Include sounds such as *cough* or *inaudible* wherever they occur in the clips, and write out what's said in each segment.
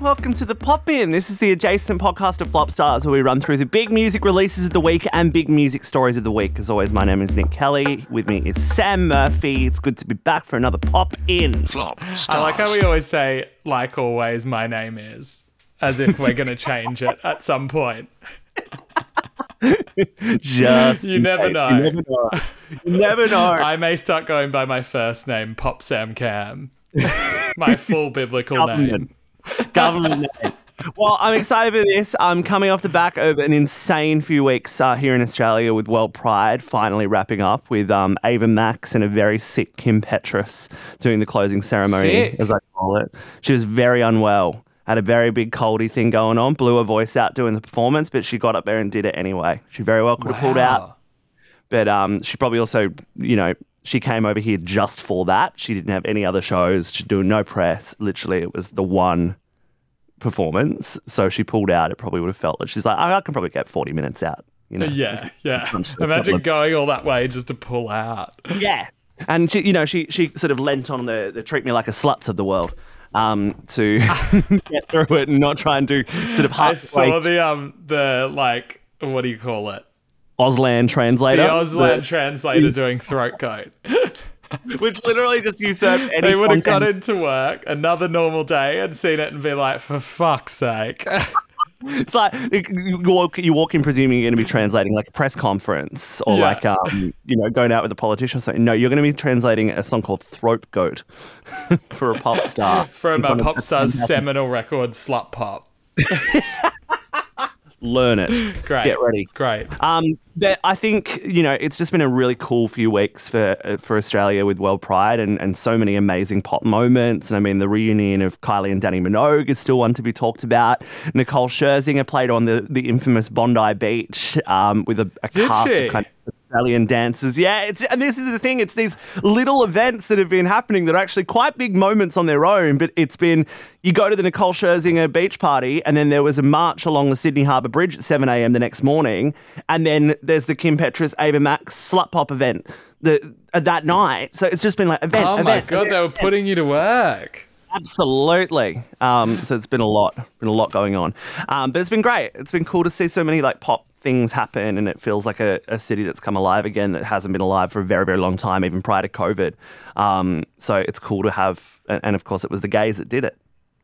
welcome to the Pop In. This is the adjacent podcast of Flop Stars where we run through the big music releases of the week and big music stories of the week. As always, my name is Nick Kelly. With me is Sam Murphy. It's good to be back for another Pop In. Flop stars. I like how we always say, like always, my name is, as if we're going to change it at some point. *laughs* Just You never case. know. You never know. You never know. *laughs* I may start going by my first name, Pop Sam Cam, *laughs* my full biblical name. *laughs* Government. Name. Well, I'm excited for this. I'm coming off the back of an insane few weeks uh, here in Australia with World Pride finally wrapping up with um, Ava Max and a very sick Kim Petras doing the closing ceremony, Sick. as I call it. She was very unwell, had a very big coldy thing going on, blew her voice out doing the performance, but she got up there and did it anyway. She very well could have pulled out. But um, she probably also, you know, she came over here just for that. She didn't have any other shows. She's doing no press. Literally, it was the one performance. So she pulled out. It probably would have felt that she's like, I, I can probably get 40 minutes out. You know? Yeah, yeah. Bunch of- couple Imagine going all that way just to pull out. Yeah. And she, you know, she she sort of lent on the, the treat me like a sluts of the world um, to *laughs* get through it and not try and do sort of I half saw the um the like what do you call it? Auslan translator, The Auslan the- translator *laughs* doing throat goat. *laughs* which literally just usurped any They would have content. got into work another normal day and seen it and be like, for fuck's sake. *laughs* It's like you walk, you walk in presuming you're going to be translating like a press conference or Yeah. like um, you know going out with a politician or something. No, you're going to be translating a song called Throat Goat for a pop star From a pop star's seminal record, Slut Pop. Learn it. Great. Get ready. Great. Um, but I think you know it's just been a really cool few weeks for for Australia with World Pride and, and so many amazing pop moments. And I mean, the reunion of Kylie and Dannii Minogue is still one to be talked about. Nicole Scherzinger played on the the infamous Bondi Beach um, with a, a Did cast she? of kind of Australian dancers. Yeah, it's and this is the thing. It's these little events that have been happening that are actually quite big moments on their own. But it's been you go to the Nicole Scherzinger beach party, and then there was a march along the Sydney Harbour Bridge at 7 a.m. the next morning, and then there's the Kim Petras Ava Max slut pop event the uh, that night. So it's just been like event. Oh my event, god, event, they were putting you to work. Absolutely. Um, so it's been a lot, been a lot going on. Um, but it's been great. It's been cool to see so many like pop things happen, and it feels like a, a city that's come alive again that hasn't been alive for a very, very long time, even prior to COVID. Um, so it's cool to have, and, of course, it was the gays that did it,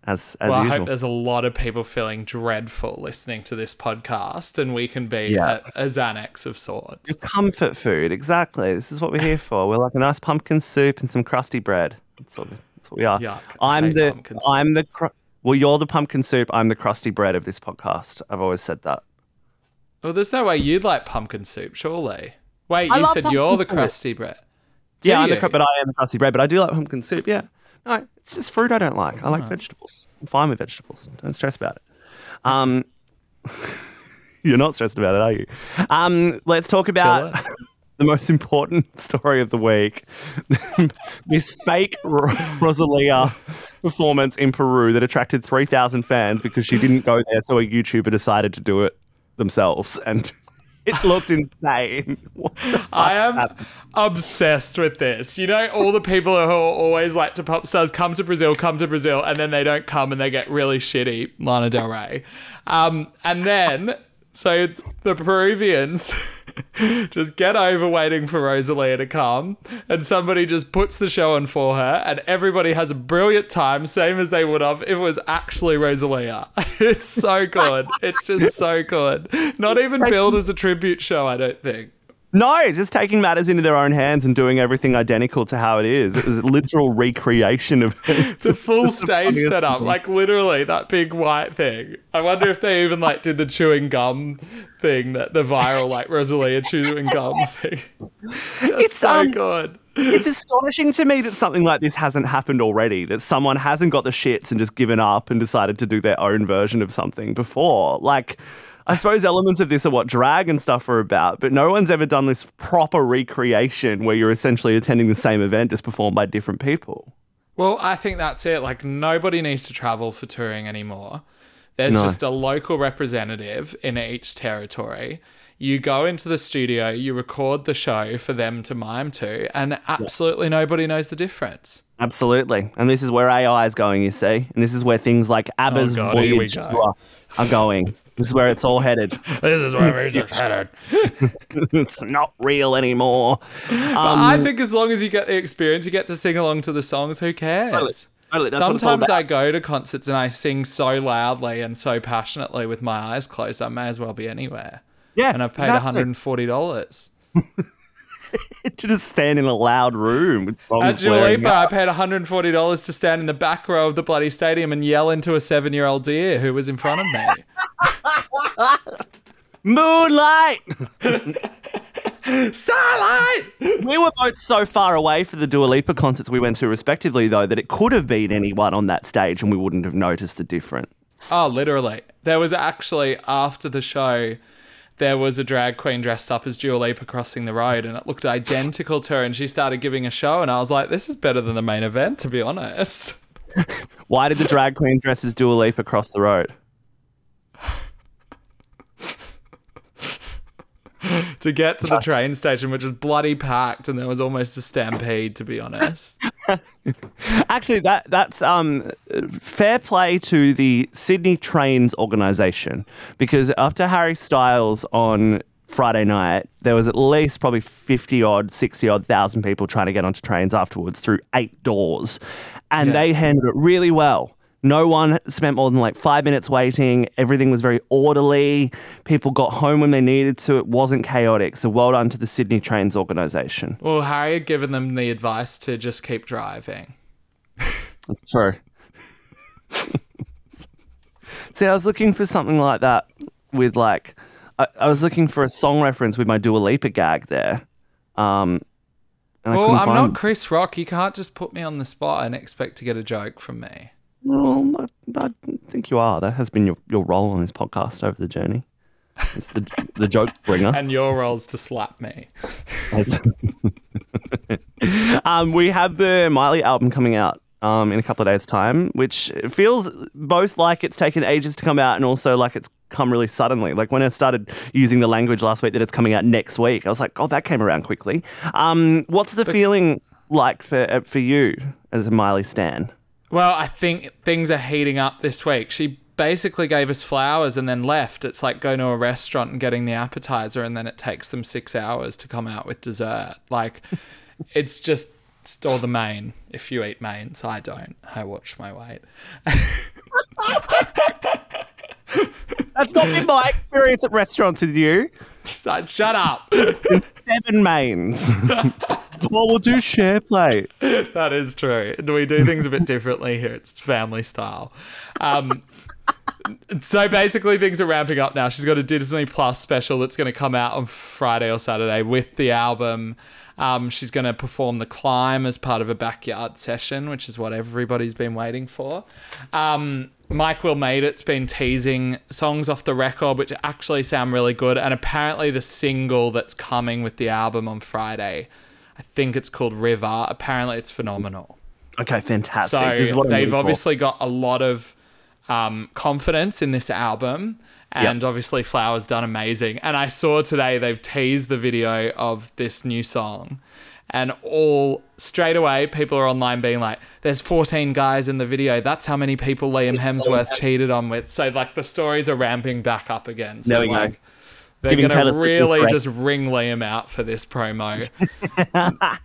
as as Well, I hope there's a lot of people feeling dreadful listening to this podcast, and we can be Yeah. a, a Xanax of sorts. Comfort food, exactly. This is what we're here for. We're like a nice pumpkin soup and some crusty bread. That's what we, that's what we are. Yuck. I'm hate the. I'm the cr- well, you're the pumpkin soup. I'm the crusty bread of this podcast. I've always said that. Well, there's no way you'd like pumpkin soup, surely. Wait, I you said you're the soup. crusty bread. Do yeah, I'm the, but I am the crusty bread. But I do like pumpkin soup. Yeah, no, it's just fruit I don't like. I like vegetables. I'm fine with vegetables. Don't stress about it. Um, *laughs* you're not stressed about it, are you? Um, let's talk about *laughs* the most important *laughs* story of the week: this fake Rosalia performance in Peru that attracted 3,000 fans because she didn't go there, so a YouTuber decided to do it themselves, and *laughs* it looked insane. What the *laughs* fuck I am happened? obsessed with this. You know, all the people who are always like to pop stars come to Brazil, come to Brazil, and then they don't come and they get really shitty. Lana Del Rey, um, and then so the Peruvians *laughs* just get over waiting for Rosalia to come, and somebody just puts the show on for her, and everybody has a brilliant time, same as they would have if it was actually Rosalia. *laughs* it's so good. It's just so good. Not even billed as a tribute show, I don't think. No, just taking matters into their own hands and doing everything identical to how it is. It was a literal *laughs* recreation of It's *laughs* a full stage setup, like literally that big white thing. I wonder if they even like did the chewing gum thing, that the viral like Rosalia chewing gum *laughs* thing. It's just It's, so um, good. It's astonishing to me that something like this hasn't happened already. That someone hasn't got the shits and just given up and decided to do their own version of something before. Like, I suppose elements of this are what drag and stuff are about, but no one's ever done this proper recreation where you're essentially attending the same event just performed by different people. Well, I think that's it. Like nobody needs to travel for touring anymore. There's No. just a local representative in each territory. You go into the studio, you record the show for them to mime to, and absolutely nobody knows the difference. Absolutely. And this is where AI is going, you see. And this is where things like oh, ABBA's Oh, God, Voyage tour are going. This is where it's all headed. *laughs* This is where music's headed. *laughs* it's not real anymore. Um, I think as long as you get the experience, you get to sing along to the songs. Who cares? Totally. Totally, it's all Sometimes. I go to concerts and I sing so loudly and so passionately with my eyes closed. I may as well be anywhere. Yeah. And I've paid exactly. $140. *laughs* *laughs* to just stand in a loud room with songs At Dua Lipa. I paid $140 to stand in the back row of the bloody stadium and yell into a seven year old deer who was in front of me. *laughs* Moonlight! Starlight! we were both so far away for the Dua Lipa concerts we went to respectively, though, that it could have been anyone on that stage and we wouldn't have noticed the difference. Oh, literally. There was actually, after the show, there was a drag queen dressed up as Dua Lipa crossing the road and it looked identical to her and she started giving a show and I was like, this is better than the main event, to be honest. *laughs* Why did the drag queen dress as Dua Lipa cross the road? *laughs* to get to the train station, which was bloody packed and there was almost a stampede, to be honest. *laughs* Actually, that that's um, fair play to the Sydney Trains organisation because after Harry Styles on Friday night, there was at least probably fifty odd, sixty odd thousand people trying to get onto trains afterwards through eight doors, and Yeah. they handled it really well. No one spent more than like five minutes waiting. Everything was very orderly. People got home when they needed to. It wasn't chaotic. So well done to the Sydney Trains organisation. Well, Harry had given them the advice to just keep driving. That's true. *laughs* See, I was looking for something like that with like, I, I was looking for a song reference with my Dua Lipa gag there. Um, and Well, I'm find. not Chris Rock. You can't just put me on the spot and expect to get a joke from me. Well, I, I think you are. That has been your, your role on this podcast over the journey. It's the the joke bringer. And your role's to slap me. *laughs* um, we have the Miley album coming out um, in a couple of days' time, which feels both like it's taken ages to come out and also like it's come really suddenly. Like when I started using the language last week that it's coming out next week, I was like, oh, that came around quickly. Um, what's the feeling like for uh, for you as a Miley stan? Well, I think things are heating up this week. She basically gave us flowers and then left. It's like going to a restaurant and getting the appetizer, and then it takes them six hours to come out with dessert. Like, *laughs* it's just or the main. If you eat mains, I don't. I watch my weight. That's not been my experience at restaurants with you. *laughs* Shut up. Seven mains. *laughs* well, we'll do share play. *laughs* that is true. We do things a bit differently here. It's family style. Um, *laughs* so basically, things are ramping up now. She's got a Disney Plus special that's going to come out on Friday or Saturday with the album. Um, she's going to perform The Climb as part of a backyard session, which is what everybody's been waiting for. Um, Mike Will Made It's been teasing songs off the record, which actually sound really good. And apparently, the single that's coming with the album on Friday, think it's called River. Apparently, it's phenomenal. Okay, fantastic. So This is what I'm they've looking for. obviously got a lot of um, confidence in this album, and obviously Flowers done amazing. And I saw today they've teased the video of this new song, and all straight away people are online being like, "There's 14 guys in the video. That's how many people Liam Hemsworth cheated on with." So like the stories are ramping back up again. So There we go. They're Swift this really just ring Liam out for this promo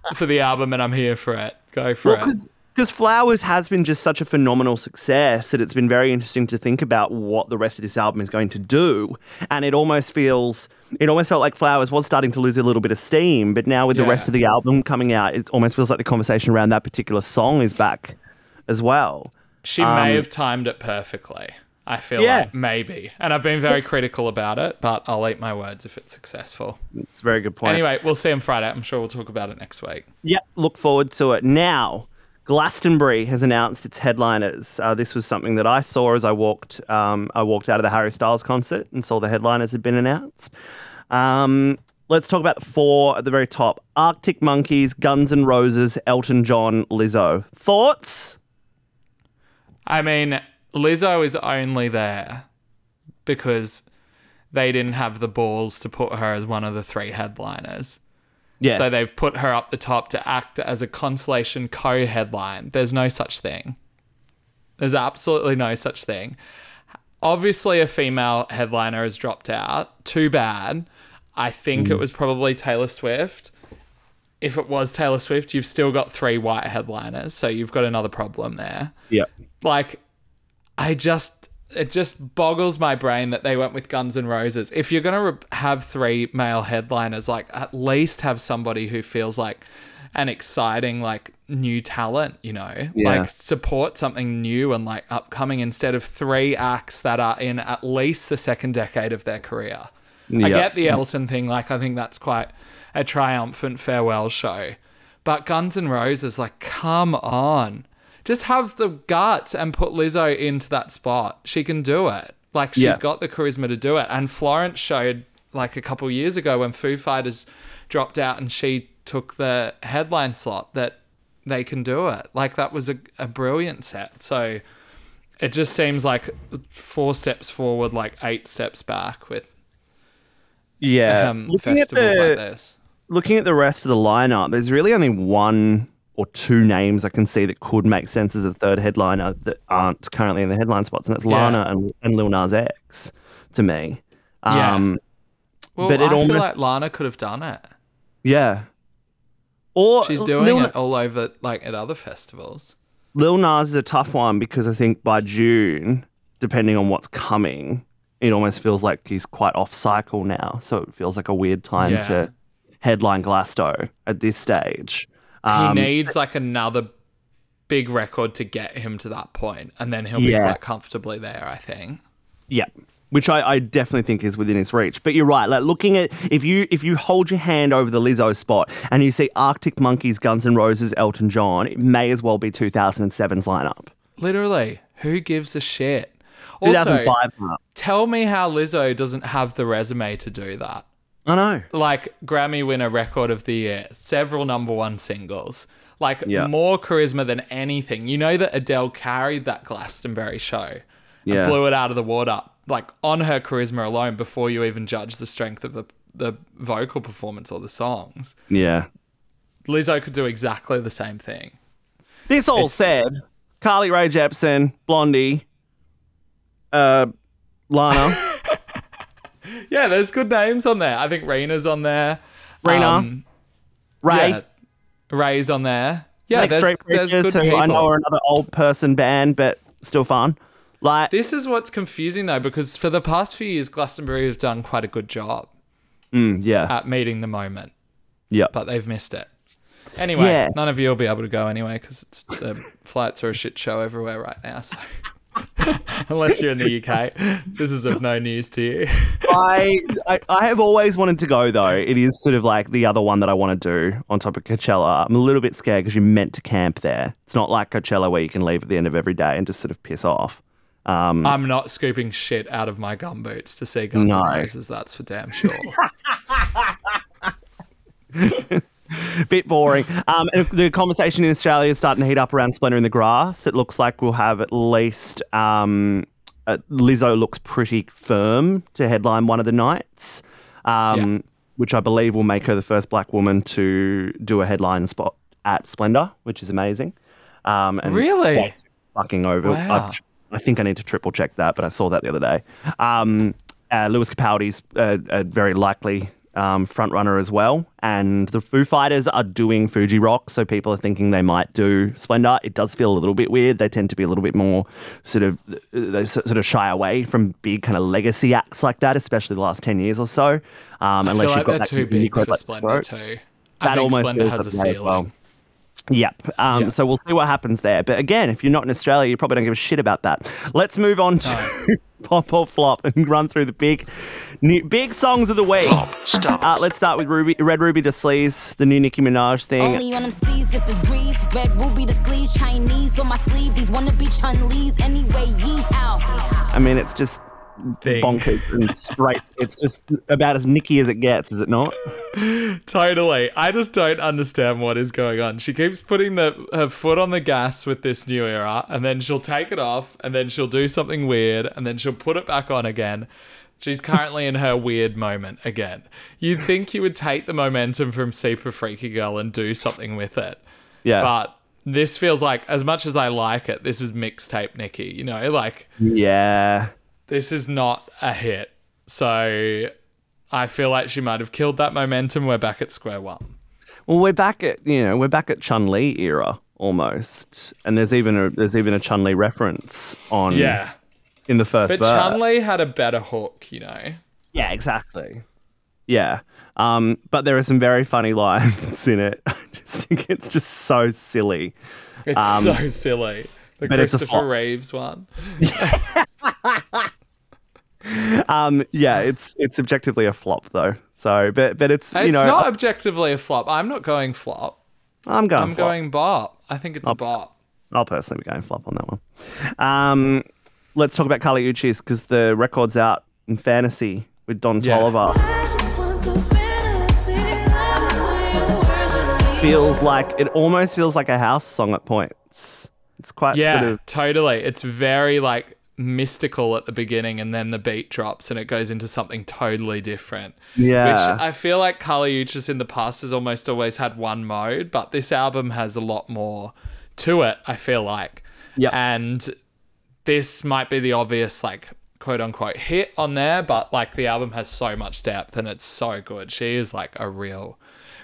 *laughs* for the album, and I'm here for it. Go for Well, it. because Flowers has been just such a phenomenal success that it's been very interesting to think about what the rest of this album is going to do. And it almost feels, it almost felt like Flowers was starting to lose a little bit of steam, but now with the rest of the album coming out, it almost feels like the conversation around that particular song is back as well. She Um, may have timed it perfectly. I feel Yeah. like maybe. And I've been very critical about it, but I'll eat my words if it's successful. It's a very good point. Anyway, we'll see on Friday. I'm sure we'll talk about it next week. Yep, look forward to it. Now, Glastonbury has announced its headliners. Uh, this was something that I saw as I walked. Um, I walked out of the Harry Styles concert and saw the headliners had been announced. Um, let's talk about the four at the very top: Arctic Monkeys, Guns N' Roses, Elton John, Lizzo. Thoughts? I mean, Lizzo is only there because they didn't have the balls to put her as one of the three headliners. Yeah. So they've put her up the top to act as a consolation co headline. There's no such thing. There's absolutely no such thing. Obviously, a female headliner has dropped out. Too bad. I think it hmm. was probably Taylor Swift. If it was Taylor Swift, you've still got three white headliners. So you've got another problem there Yeah. like I just it just boggles my brain that they went with Guns N' Roses. If you're gonna re- have three male headliners, like at least have somebody who feels like an exciting like new talent, you know, Yeah. like support something new and like upcoming instead of three acts that are in at least the second decade of their career. I get the Elton thing, like I think that's quite a triumphant farewell show. But Guns N' Roses, like, come on. Just have the guts and put Lizzo into that spot. She can do it. Like she's Yeah. got the charisma to do it. And Florence showed like a couple years ago when Foo Fighters dropped out and she took the headline slot that they can do it. Like that was a, a brilliant set. So it just seems like four steps forward, like eight steps back with Yeah. um, festivals the, like this. looking at the rest of the lineup, there's really only one or two names I can see that could make sense as a third headliner that aren't currently in the headline spots, and that's Yeah. Lana and, and Lil Nas X to me. Yeah. Um, Well, but it I feel almost- like Lana could have done it. yeah. Or She's doing Lil, it all over, like at other festivals. Lil Nas is a tough one because I think by June, depending on what's coming, it almost feels like he's quite off cycle now. So it feels like a weird time Yeah. to headline Glasto at this stage. Um, he needs like another big record to get him to that point, and then he'll be Yeah. quite comfortably there. I think. Yeah. Which I, I definitely think is within his reach. But you're right. Like looking at if you if you hold your hand over the Lizzo spot and you see Arctic Monkeys, Guns N' Roses, Elton John, it may as well be 2007's lineup. Literally, who gives a shit? Also, 2005's lineup. tell me how Lizzo doesn't have the resume to do that. I know. like Grammy winner record of the year, several number one singles, like Yeah. more charisma than anything. You know that Adele carried that Glastonbury show Yeah. and blew it out of the water, like on her charisma alone before you even judge the strength of the, the vocal performance or the songs. Yeah. Lizzo could do exactly the same thing. This all It's- said, Carly Rae Jepsen, Blondie, uh, Lana, *laughs* Yeah, there's good names on there. I think Raina's on there. Raina. Um, Ray, yeah, Ray's on there. Yeah, there's, there's good who people. I know are another old person band, but still fun. Like, This is what's confusing though, because for the past few years, Glastonbury have done quite a good job mm, yeah, at meeting the moment, yeah. but they've missed it. Anyway, Yeah. none of you will be able to go anyway because the flights are a shit show everywhere right now. So *laughs* unless you're in the UK, this is of no news to you. I, I I have always wanted to go though. It is sort of like the other one that I want to do on top of Coachella. I'm a little bit scared because you're meant to camp there. It's not like Coachella where you can leave at the end of every day and just sort of piss off. Um, I'm not scooping shit out of my gumboots to see Guns No. N' Roses. That's for damn sure. *laughs* *laughs* *laughs* bit boring. Um, and the conversation in Australia is starting to heat up around Splendour in the Grass. It looks like we'll have at least um, uh, Lizzo looks pretty firm to headline one of the nights, um, Yeah. which I believe will make her the first black woman to do a headline spot at Splendour, which is amazing. Um, and Really? Fucking over. Wow. I, I think I need to triple check that, but I saw that the other day. Um, uh, Lewis Capaldi's a, a very likely um, front runner as well, and the Foo Fighters are doing Fuji Rock, so people are thinking they might do Splendour. It does feel a little bit weird. They tend to be a little bit more sort of they sort of shy away from big kind of legacy acts like that, especially the last ten years or so. Um, unless you've got they're that too big for like Splendour too. I That almost Splendour has a way as well. Yep. Um, Yeah. So we'll see what happens there. But again, if you're not in Australia, you probably don't give a shit about that. Let's move on to *laughs* pop or flop and *laughs* run through the big, new, big songs of the week. Uh, let's start with Ruby, Red Ruby to Sleaze, the new Nicki Minaj thing. Only on them seas if it's breeze. Red ruby the sleeves, Chinese on my sleeve. These wanna be Chun Li's anyway. Yeehaw. I mean, it's just Thing. bonkers and *laughs* straight. It's just about as Nicki as it gets, is it not? Totally. I just don't understand what is going on. She keeps putting the her foot on the gas with this new era, and then she'll take it off, and then she'll do something weird, and then she'll put it back on again. She's currently in her weird moment again. You'd think you would take the momentum from Super Freaky Girl and do something with it. Yeah. But this feels like, as much as I like it, this is mixtape Nicki. You know, like yeah. This is not a hit. So I feel like she might have killed that momentum. We're back at square one. Well, we're back at you know we're back at Chun Li era almost, and there's even a there's even a Chun Li reference on Yeah. in the first But. Chun Li had a better hook, you know? Yeah, exactly. Yeah. Um, but there are some very funny *laughs* lines in it. *laughs* I just think it's just so silly. It's Um, so silly. The Christopher. Reeves one. *laughs* Um, yeah, it's it's objectively a flop though. So, but but it's you It's know not objectively a flop. I'm not going flop. I'm going I'm flop. going bop. I think it's a bop. I'll personally be going flop on that one. Um, let's talk about Kali Uchis because the record's out in fantasy with Don Yeah. Toliver. Feels like it almost feels like a house song at points. It's quite Yeah, sort of totally. It's very like mystical at the beginning and then the beat drops and it goes into something totally different. Yeah. Which I feel like Kali Uchis in the past has almost always had one mode, but this album has a lot more to it, I feel like. Yep. And this might be the obvious like quote unquote hit on there, but like the album has so much depth and it's so good. She is like a real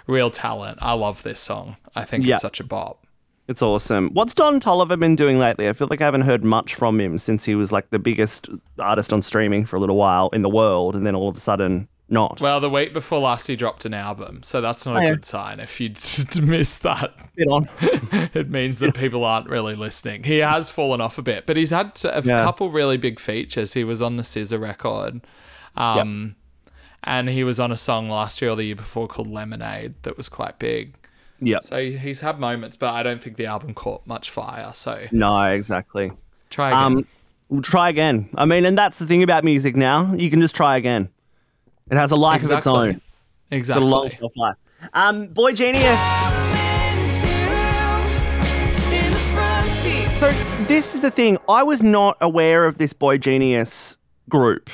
real talent. I love this song. I think Yeah. it's such a bop. It's awesome. What's Don Toliver been doing lately? I feel like I haven't heard much from him since he was like the biggest artist on streaming for a little while in the world, and then all of a sudden, not. Well, the week before last, he dropped an album, so that's not a Oh, yeah. good sign. If you *laughs* miss that, on. *laughs* it means that people aren't really listening. He has fallen off a bit, but he's had a Yeah. couple really big features. He was on the SZA record, um, and he was on a song last year or the year before called Lemonade that was quite big. Yep. So he's had moments, but I don't think the album caught much fire. So No, exactly. try again. Um, we'll try again. I mean, and that's the thing about music now. You can just try again. It has a life of its Exactly. own. Got exactly. a long shelf life. Um, Boy Genius. So this is the thing. I was not aware of this Boy Genius group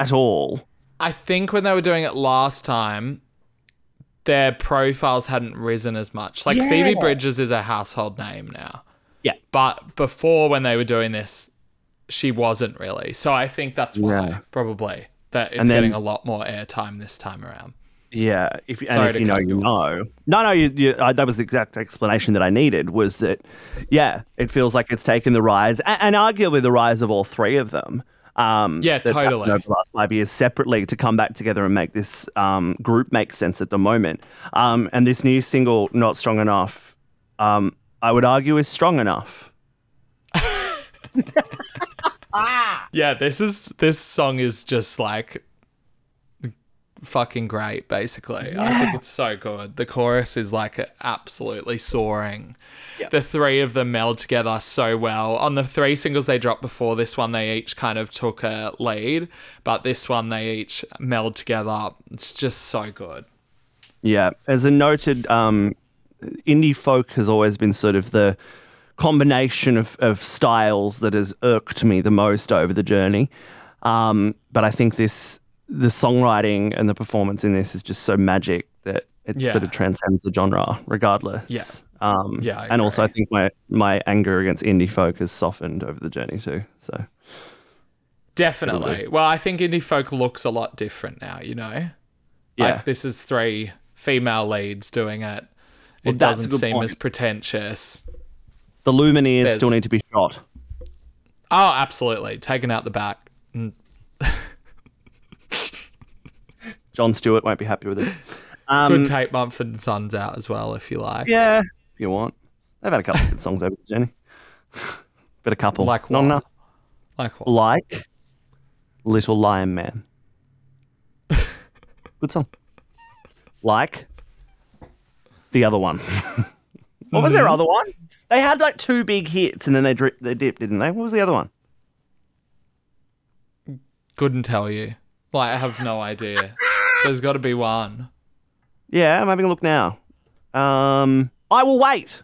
at all. I think when they were doing it last time, their profiles hadn't risen as much. Like Phoebe Bridgers is a household name now. Yeah. But before when they were doing this, she wasn't really. So I think that's why, Yeah. probably, that it's then- getting a lot more airtime this time around. Yeah, if and Sorry if to you know, you know. No, no, you, you, uh, that was the exact explanation that I needed. Was that, yeah, it feels like it's taken the rise, and, and arguably the rise of all three of them. Um, Yeah, that's totally. Over the last five years, separately, to come back together and make this um, group make sense at the moment. Um, and this new single, "Not Strong Enough," um, I would argue is strong enough. *laughs* Yeah, this is this song is just like fucking great basically. I think it's so good. The chorus is like absolutely soaring. The three of them meld together so well. On the three singles they dropped before this one they each kind of took a lead, but this one they each meld together. It's just so good. Yeah, as a noted, um, indie folk has always been sort of the combination of, of styles that has irked me the most over the journey. Um, but I think this, the songwriting and the performance in this is just so magic that it Yeah. sort of transcends the genre, regardless. Yeah. Um, Yeah, and also, I think my my anger against indie folk has softened over the journey too. So Definitely. Well, I think indie folk looks a lot different now, you know? yeah, Like this is three female leads doing it. Well, It doesn't seem point. as pretentious. the Lumineers there's- still need to be shot. Oh, absolutely. Taken out the back. *laughs* *laughs* John Stewart won't be happy with it. Um, Could take Mumford and Sons out as well if you like. Yeah, if you want. They've had a couple of good songs over the journey. *laughs* But a couple. Like Not what? enough. Like what? Like Little Lion Man. *laughs* good song. Like the other one. what was Mm-hmm. their other one? They had like two big hits and then they, dri- they dipped, didn't they? What was the other one? Couldn't tell you. Like I have no idea. There's got to be one. Yeah, I'm having a look now. Um, I Will Wait.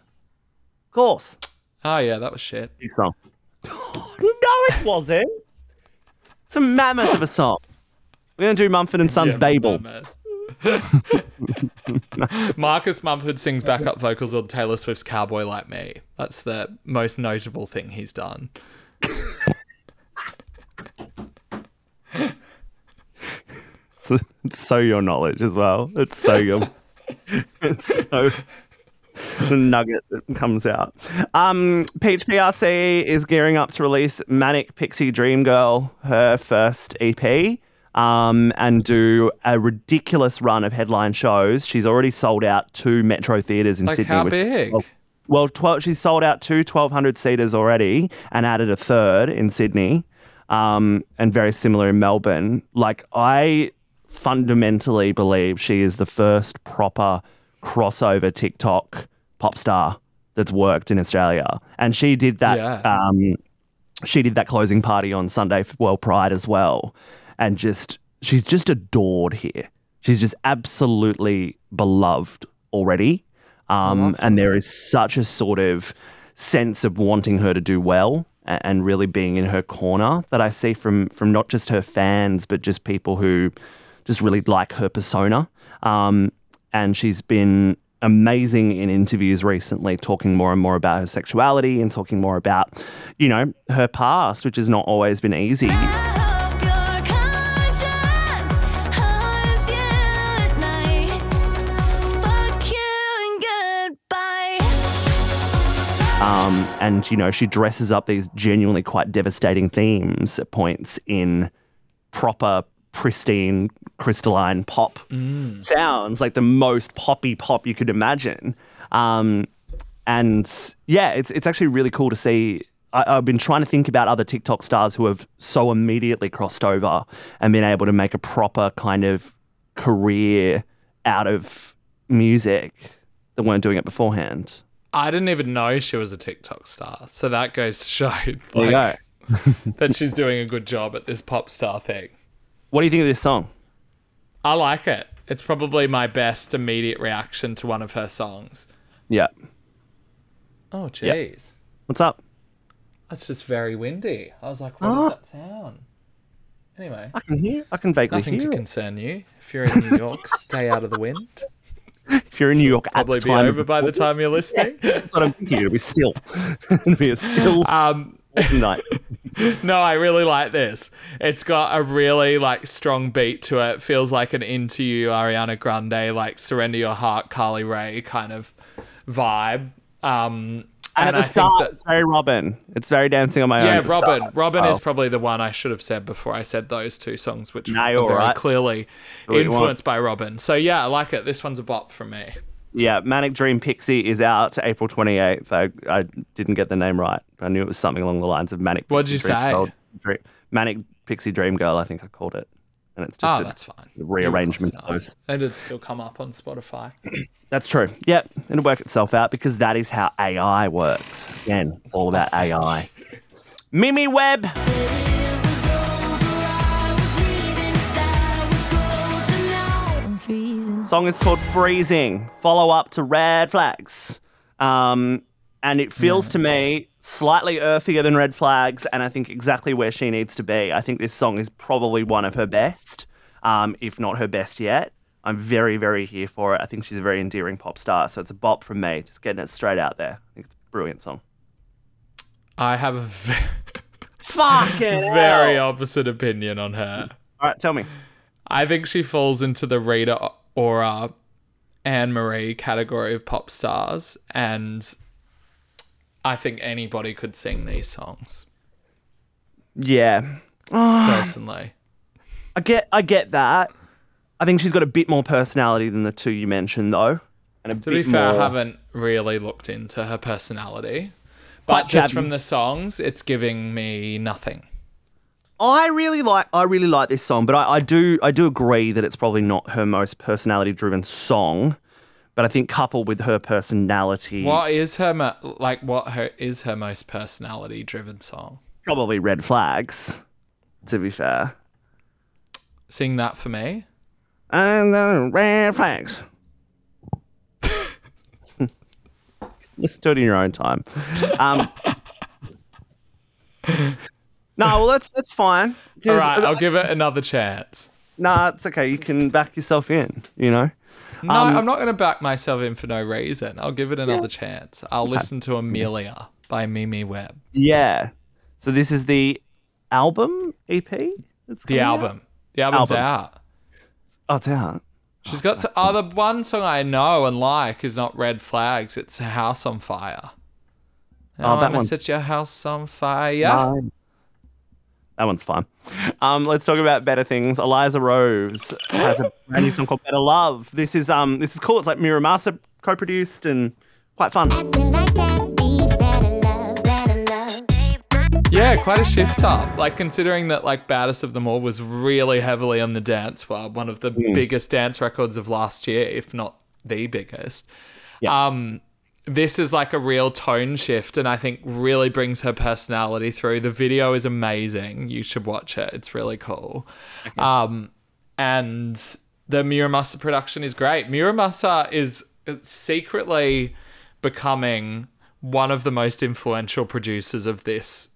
Of course. Oh yeah, that was shit. Big song. *laughs* no, it wasn't. It's a mammoth of a song. We're gonna do Mumford and Sons Yeah, Babel. *laughs* Marcus Mumford sings backup vocals on Taylor Swift's Cowboy Like Me. That's the most notable thing he's done. It's, *laughs* it's so your knowledge as well. It's so your. *laughs* it's so the nugget that comes out. Um, Peach PRC is gearing up to release Manic Pixie Dream Girl, her first EP, um, and do a ridiculous run of headline shows. She's already sold out two Metro theatres in Like Sydney. how which- big? well, well, 12, she's sold out two 1,200 seaters already and added a third in Sydney um, and very similar in Melbourne. Like, I fundamentally believe she is the first proper crossover TikTok pop star that's worked in Australia. And she did that. Yeah. Um, she did that closing party on Sunday for World Pride as well. And just, she's just adored here. She's just absolutely beloved already. Um, and there is such a sort of sense of wanting her to do well a- and really being in her corner that I see from from not just her fans but just people who just really like her persona. Um, and she's been amazing in interviews recently, talking more and more about her sexuality and talking more about, you know, her past, which has not always been easy. Um, and you know, she dresses up these genuinely quite devastating themes at points in proper, pristine, crystalline pop sounds, like the most poppy pop you could imagine. Um, and yeah, it's it's actually really cool to see. I, I've been trying to think about other TikTok stars who have so immediately crossed over and been able to make a proper kind of career out of music that weren't doing it beforehand. I didn't even know she was a TikTok star. So that goes to show like, *laughs* that she's doing a good job at this pop star thing. What do you think of this song? I like it. It's probably my best immediate reaction to one of her songs. Yeah. Oh, jeez. What's up? That's just very windy. I was like, what Oh. does that sound? Anyway, I can hear. I can vaguely nothing to hear. it. concern you. If you're in New York, *laughs* stay out of the wind. If you're in New York, Probably be over by the time you're *laughs* listening. That's what I'm thinking. It'll be still. *laughs* It'll be a still Um, night. *laughs* no, I really like this. It's got a really like strong beat to it. Feels like an into you Ariana Grande, like surrender your heart, Carly Rae kind of vibe. Um, And, at the I start, that- it's very Robyn. It's very dancing on my own. yeah, Robyn. start. Robyn Oh. is probably the one I should have said before I said those two songs, which Nah, are very alright. clearly what influenced by Robyn. So yeah, I like it. This one's a bop for me. Yeah, Manic Dream Pixie is out April 28th. I, I didn't get the name right. I knew it was something along the lines of Manic. What'd Pixie you Dream say? Girl. Dream- Manic Pixie Dream Girl, I think I called it. And it's just oh, a that's fine. rearrangement You of those. enough. It'd still come up on Spotify. *clears throat* That's true. Yep, it'll work itself out because that is how AI works. Again, it's all about AI. Mimi Webb. Song is called Freezing. Follow up to Red Flags. Um, and it feels to me slightly earthier than Red Flags, and I think exactly where she needs to be. I think this song is probably one of her best, um, if not her best yet. I'm very, very here for it. I think she's a very endearing pop star, so it's a bop from me. Just getting it straight out there. I think it's a brilliant song. I have a *laughs* Fucking *laughs* very opposite opinion on her. All right, tell me. I think she falls into the Rita Ora, Anne Marie category of pop stars, and I think anybody could sing these songs. Yeah, ah. Personally, I get, I get that. I think she's got a bit more personality than the two you mentioned, though, and a to be fair, more. I haven't really looked into her personality, but But just from the songs, it's giving me nothing. I really like I really like this song, but I, I do I do agree that it's probably not her most personality driven song. But I think coupled with her personality, What is her mo- like? What her is her most personality driven song? probably red flags. To be fair, Sing that for me. and the red flags. *laughs* Listen to it in your own time. Um, *laughs* no, well that's that's fine. All right, I- I'll give it another chance. nah, it's okay. You can back yourself in. You know. No, Um, I'm not going to back myself in for no reason. I'll give it another chance. I'll listen to Amelia by Mimi Webb. Yeah. So this is the album EP. It's The coming out? album. The album's Album. out. Oh, it's out. She's got to, oh, the one song I know and like is not Red Flags. It's House on Fire. Oh, I that wanna one's- set your house on fire. That one's fun. Um, let's talk about better things. Eliza Rose has a brand new song called "Better Love." This is um, this is cool. It's like Muramasa co-produced and quite fun. Acting like that beat, better love, better love. Yeah, quite a shift up. Like considering that like Baddest of Them All was really heavily on the dance well, one of the biggest dance records of last year, if not the biggest. Yes. Um this is like a real tone shift and I think really brings her personality through. The video is amazing. You should watch it. It's really cool. Um and the Muramasa production is great. Muramasa is secretly becoming one of the most influential producers of this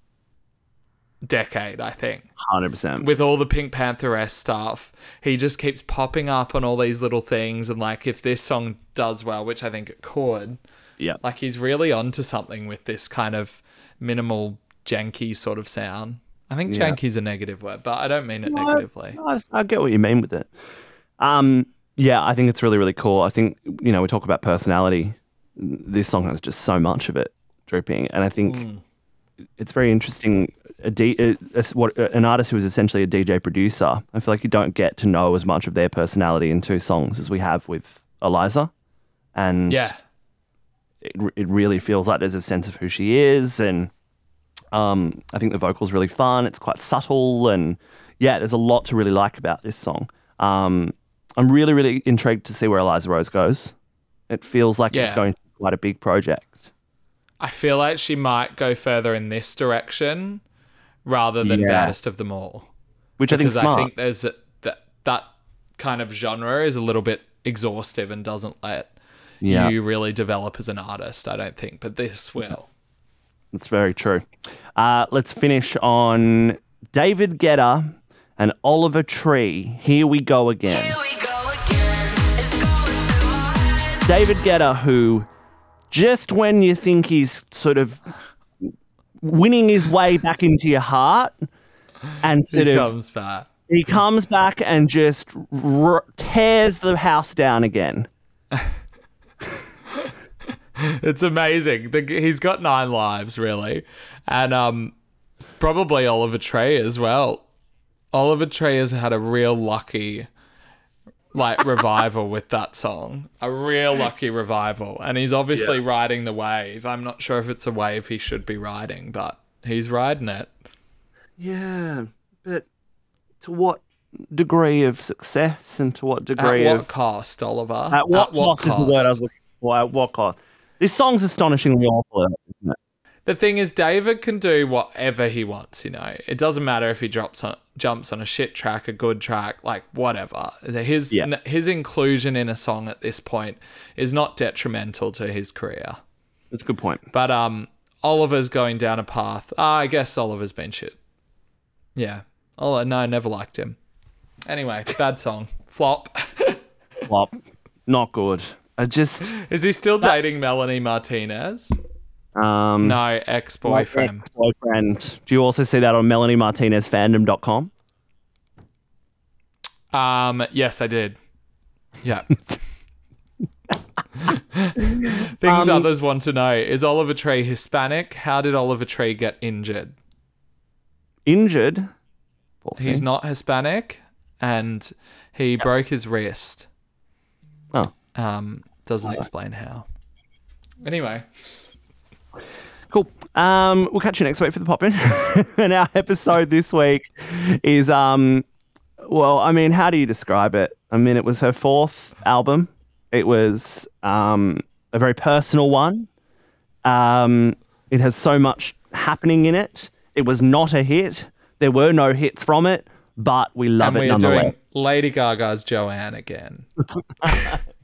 decade, I think. Hundred percent. With all the PinkPantheress stuff, he just keeps popping up on all these little things. And like, if this song does well, which I think it could, Yeah. like he's really onto something with this kind of minimal janky sort of sound. I think Yeah. janky's a negative word, but I don't mean it negatively. I, I get what you mean with it. Um, yeah, I think it's really, really cool. I think you know we talk about personality. This song has just so much of it dripping, and I think it's very interesting. A D, a, a- what an artist who is essentially a DJ producer. I feel like you don't get to know as much of their personality in two songs as we have with Eliza, and Yeah. it, it really feels like there's a sense of who she is and um, I think the vocal's really fun. It's quite subtle and yeah, there's a lot to really like about this song. Um, I'm really, really intrigued to see where Eliza Rose goes. It feels like it's going to be quite a big project. I feel like she might go further in this direction rather than Yeah. baddest of them all. Which I think because smart. I think there's a, that that kind of genre is a little bit exhaustive and doesn't let Yeah. you really develop as an artist. I don't think, but this will. That's very true. Uh, let's finish on David Guetta and Oliver Tree. Here we go again. David Guetta, who just when you think he's sort of winning his way back into your heart, and sort He of comes back. he comes back and just r- tears the house down again. *laughs* It's amazing. The, he's got nine lives, really, and um, probably Oliver Tree as well. Oliver Tree has had a real lucky, like revival with that song. A real lucky revival, and he's obviously riding the wave. I'm not sure if it's a wave he should be riding, but he's riding it. Yeah, but to what degree of success and to what At degree what of cost, Oliver? At what, cost, is the word I was looking for? At what cost? This song's astonishingly awful, isn't it? The thing is, David can do whatever he wants. You know, it doesn't matter if he drops on, jumps on a shit track, a good track, like whatever. His Yeah. his inclusion in a song at this point is not detrimental to his career. That's a good point. But um, Oliver's going down a path. Ah, I guess Oliver's been shit. Yeah. Oh no, I never liked him. Anyway, bad song. Flop. *laughs* Flop. Not good. I just is he still dating Melanie Martinez? Um No, ex boyfriend. boyfriend. Do you also see that on MelanieMartinezFandom.com? Um, yes, I did. Yeah. *laughs* Things others want to know is Oliver Tree Hispanic? How did Oliver Tree get injured? Injured. Poor He's thing. not Hispanic and he broke his wrist. Oh. Um, doesn't explain how. Anyway, Cool. Um, we'll catch you next week for the pop in. *laughs* and our episode this week is um well, I mean, how do you describe it? I mean, it was her fourth album. It was um a very personal one. Um it has so much happening in it. It was not a hit. There were no hits from it, but we love and it we nonetheless. Lady Gaga's Joanne again. *laughs*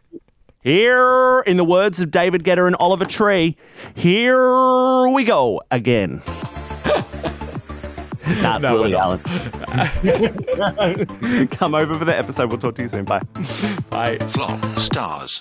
Here, in the words of David Guetta and Oliver Tree, here we go again. *laughs* That's No, we're Lily. Allen. *laughs* *laughs* Come over for the episode. We'll talk to you soon. Bye. Bye. Flop stars.